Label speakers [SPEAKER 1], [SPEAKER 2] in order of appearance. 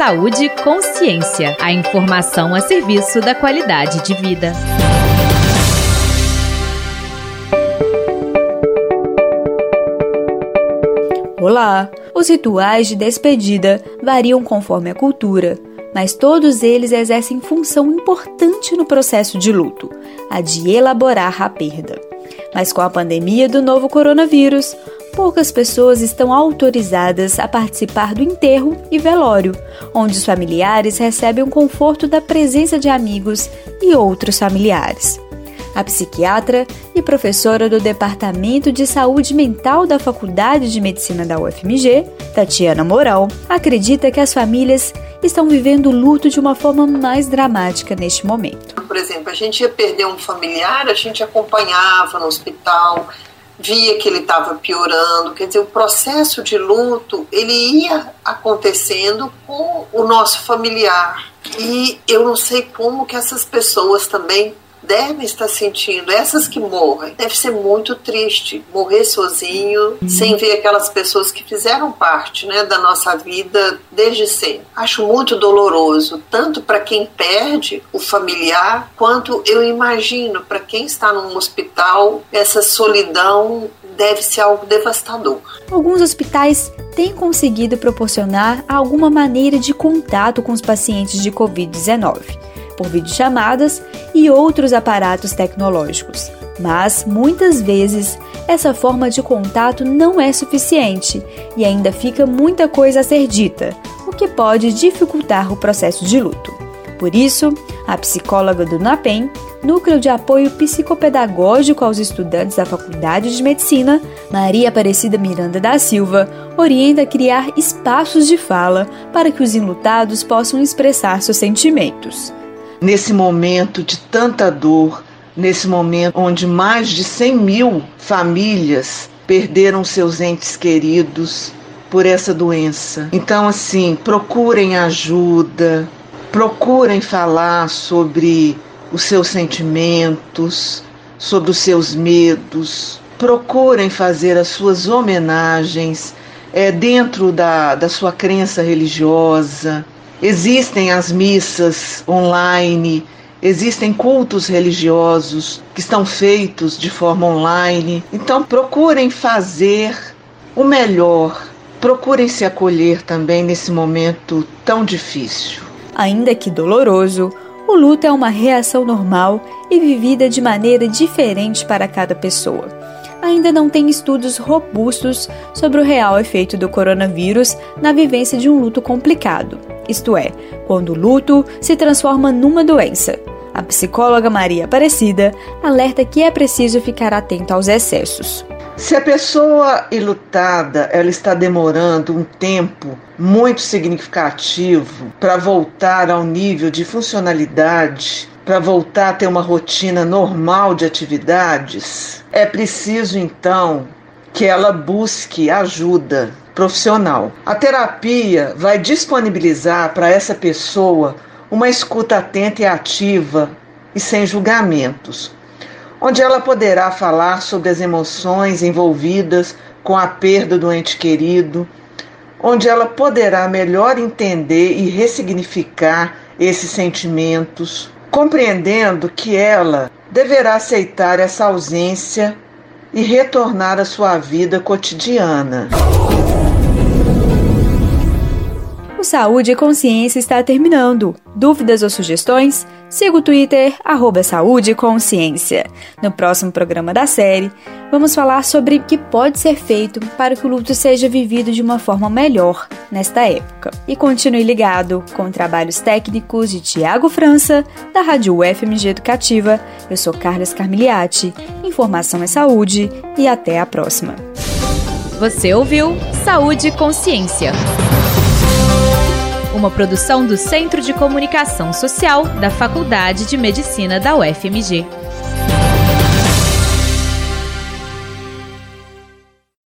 [SPEAKER 1] Saúde e Consciência. A informação a serviço da qualidade de vida.
[SPEAKER 2] Olá! Os rituais de despedida variam conforme a cultura, mas todos eles exercem função importante no processo de luto, a de elaborar a perda. Mas com a pandemia do novo coronavírus, poucas pessoas estão autorizadas a participar do enterro e velório, onde os familiares recebem o conforto da presença de amigos e outros familiares. A psiquiatra e professora do Departamento de Saúde Mental da Faculdade de Medicina da UFMG, Tatiana Moral, acredita que as famílias estão vivendo o luto de uma forma mais dramática neste momento.
[SPEAKER 3] Por exemplo, a gente ia perder um familiar, a gente acompanhava no hospital, via que ele estava piorando, quer dizer, o processo de luto ele ia acontecendo com o nosso familiar. E eu não sei como que essas pessoas também devem estar sentindo, essas que morrem, deve ser muito triste morrer sozinho, uhum. sem ver aquelas pessoas que fizeram parte né, da nossa vida desde sempre. Acho muito doloroso, tanto para quem perde o familiar, quanto eu imagino para quem está num hospital, essa solidão deve ser algo devastador.
[SPEAKER 2] Alguns hospitais têm conseguido proporcionar alguma maneira de contato com os pacientes de Covid-19 por videochamadas e outros aparatos tecnológicos. Mas muitas vezes essa forma de contato não é suficiente e ainda fica muita coisa a ser dita, o que pode dificultar o processo de luto. Por isso, a psicóloga do NAPEM, Núcleo de Apoio Psicopedagógico aos Estudantes da Faculdade de Medicina, Maria Aparecida Miranda da Silva, orienta a criar espaços de fala para que os enlutados possam expressar seus sentimentos
[SPEAKER 4] nesse momento de tanta dor, nesse momento onde mais de 100 mil famílias perderam seus entes queridos por essa doença. Então, assim, procurem ajuda, procurem falar sobre os seus sentimentos, sobre os seus medos, procurem fazer as suas homenagens é, dentro da, da sua crença religiosa. Existem as missas online, existem cultos religiosos que estão feitos de forma online. Então procurem fazer o melhor, procurem se acolher também nesse momento tão difícil.
[SPEAKER 2] Ainda que doloroso, o luto é uma reação normal e vivida de maneira diferente para cada pessoa ainda não tem estudos robustos sobre o real efeito do coronavírus na vivência de um luto complicado isto é, quando o luto se transforma numa doença. A psicóloga Maria Aparecida alerta que é preciso ficar atento aos excessos.
[SPEAKER 4] Se a pessoa ilutada ela está demorando um tempo muito significativo para voltar ao nível de funcionalidade, para voltar a ter uma rotina normal de atividades, é preciso então que ela busque ajuda profissional. A terapia vai disponibilizar para essa pessoa uma escuta atenta e ativa e sem julgamentos, onde ela poderá falar sobre as emoções envolvidas com a perda do ente querido, onde ela poderá melhor entender e ressignificar esses sentimentos, compreendendo que ela deverá aceitar essa ausência e retornar à sua vida cotidiana.
[SPEAKER 2] O Saúde e Consciência está terminando. Dúvidas ou sugestões? Siga o Twitter, arroba Saúde e Consciência. No próximo programa da série, vamos falar sobre o que pode ser feito para que o luto seja vivido de uma forma melhor nesta época. E continue ligado com trabalhos técnicos de Tiago França, da Rádio UFMG Educativa. Eu sou Carlos Carmiliati. Informação é saúde e até a próxima.
[SPEAKER 1] Você ouviu Saúde e Consciência uma produção do Centro de Comunicação Social da Faculdade de Medicina da UFMG.